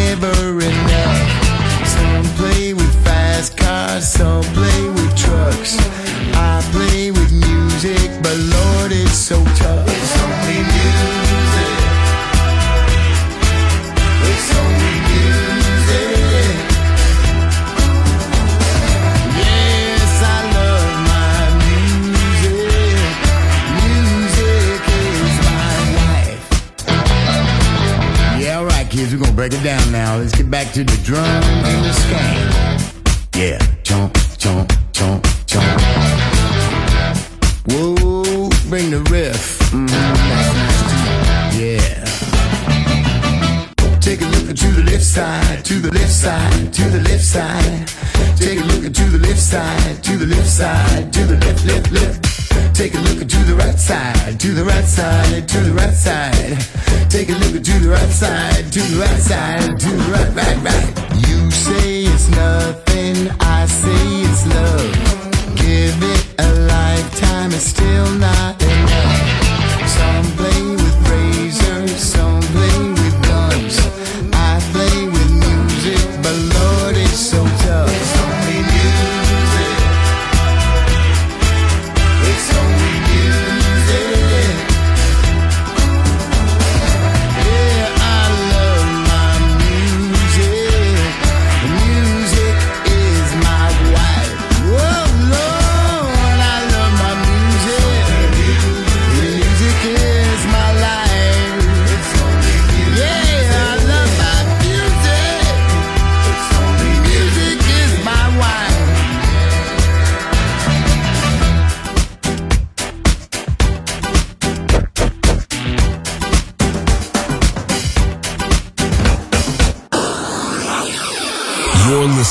never enough. Some play with fast cars, some play with trucks. I play with music, but Lord, it's so tough. Back to the drums and the skank. Yeah, chomp, chomp, chomp, chomp. Whoa, bring the riff. Mm, that's nice. Yeah. Take a look to the left side, to the left side, to the left side. Take a look to the left side, to the left side, to the left, left, left. Take a look to the right side, to the right side, to the right side. Take a look to the right side, to the right side, to the right, right, right. You say it's nothing, I say it's love. Give it a lifetime, it's still not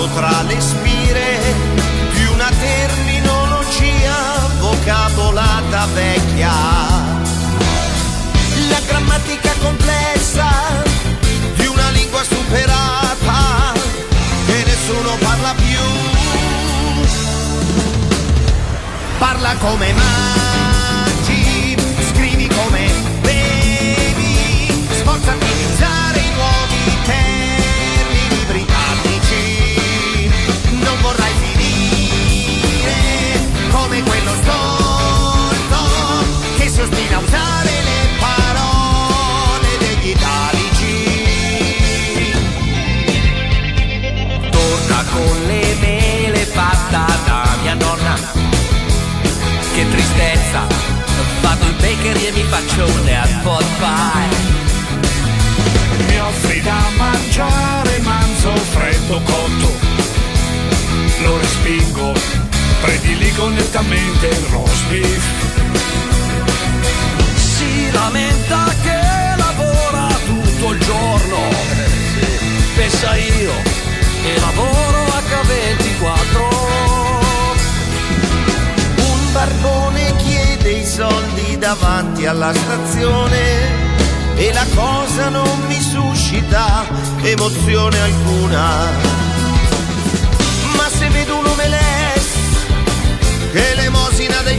Rotolato tra le spire di una terminologia vocabolata vecchia. La grammatica complessa di una lingua superata che nessuno parla più. Parla come mangi, tristezza Vado in bakery e mi faccio un apple pie Mi offri da mangiare manzo freddo cotto Lo respingo Prediligo nettamente il roast beef. Si lamenta che lavora tutto il giorno. Pensa io che lavoro H24 Un barbone chiede i soldi davanti alla stazione e la cosa non mi suscita emozione alcuna. Ma se vedo un omelette che elemosina del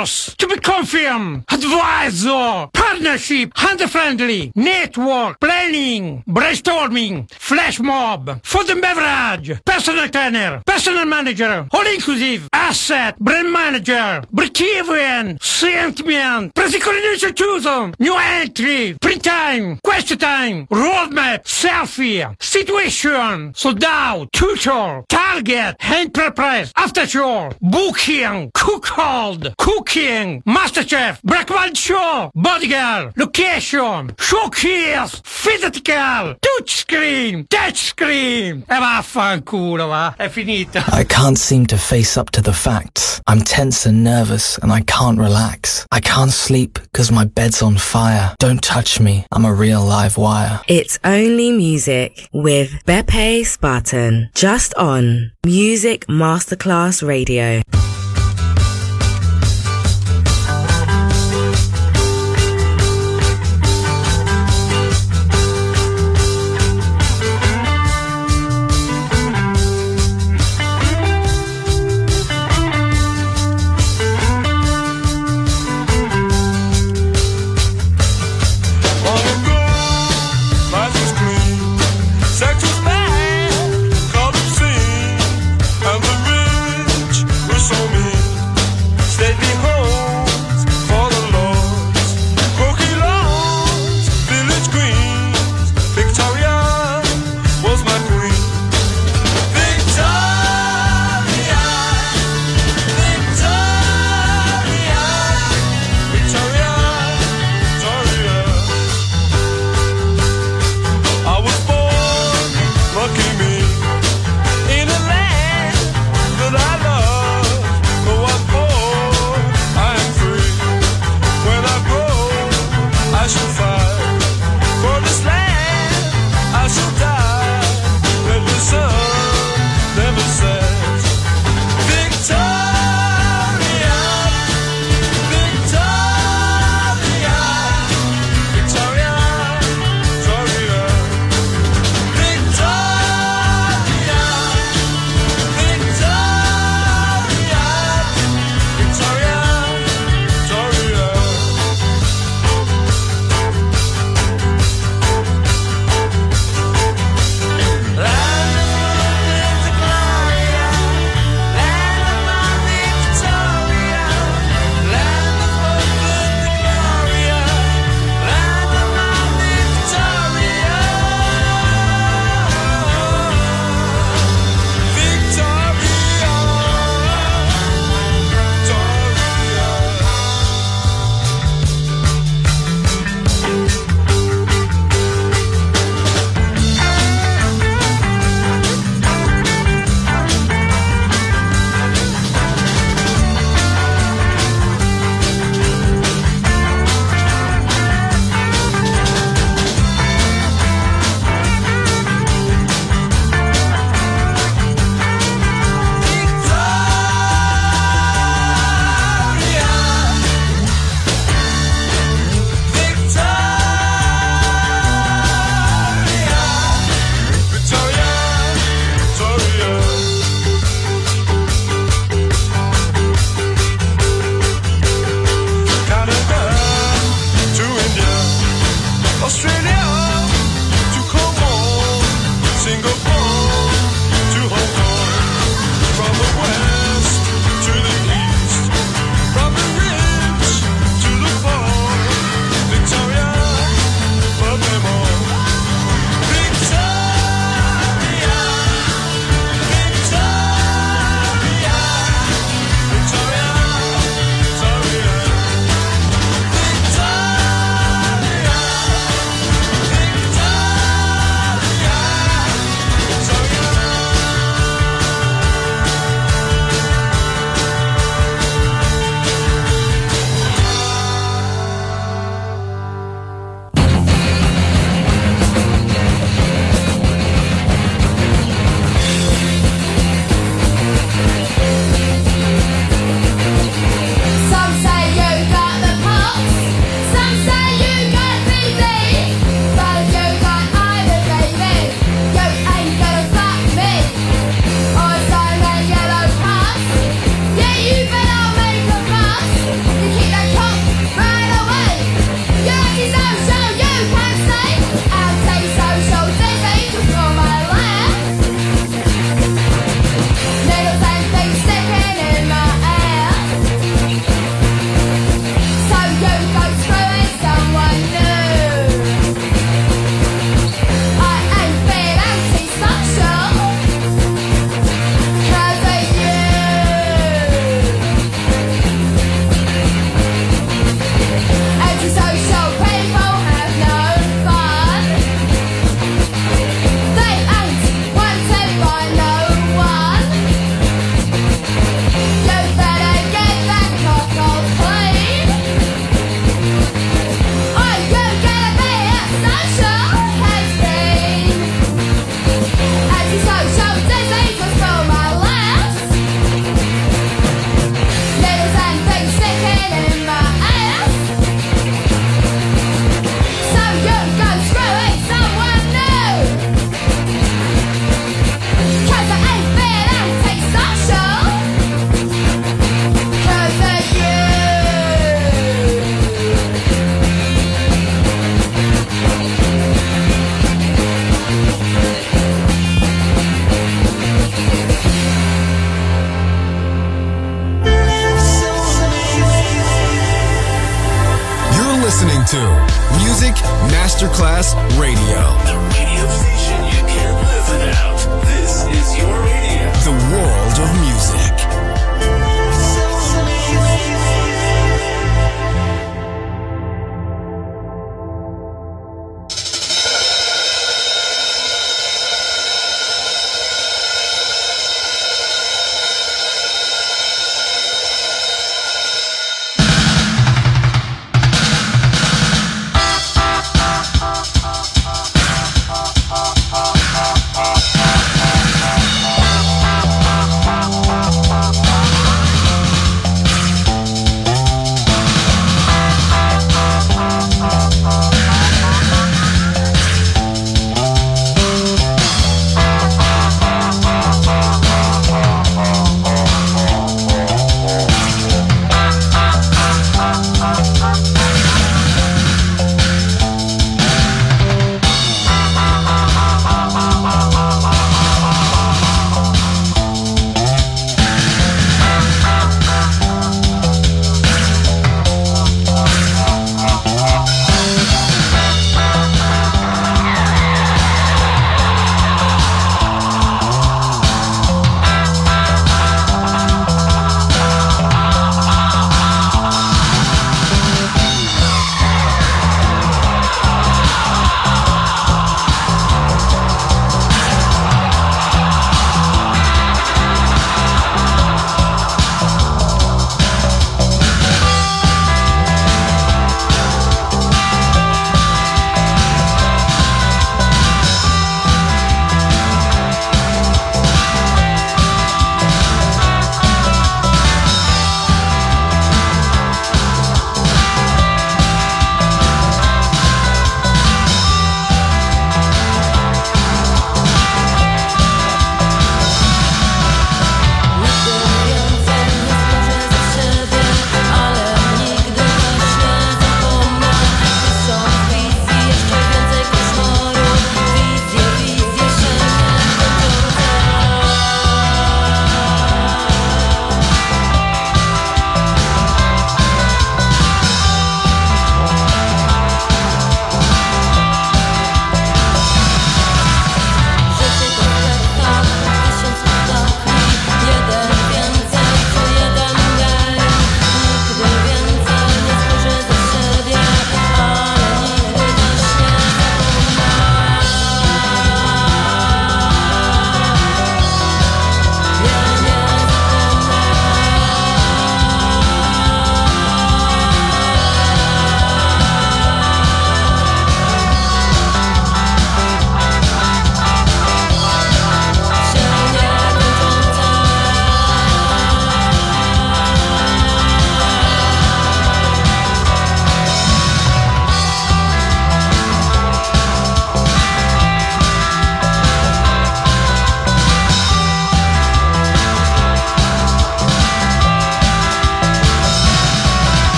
course, to be confirmed, advisor, partnership, hand-friendly, network, planning, brainstorming, flash mob, food and beverage, personal trainer, personal manager, all inclusive, asset, brand manager, break-even, sentiment, pre-coordination tourism, new entry, print time, question time, roadmap, selfie, situation, sold out, tutor, target, enterprise, after show, booking, cook hold, cooking, masterchef, breakfast show, bodyguard, location, showcase, physical, touchscreen, touchscreen. E vaffanculo, va, è finita. I can't seem to face up to the facts. I'm tense and nervous and I can't relax. I can't sleep because my bed's on fire. Don't touch me. I'm a real live wire. It's only music with Beppe Spatten. Just on Music Masterclass Radio.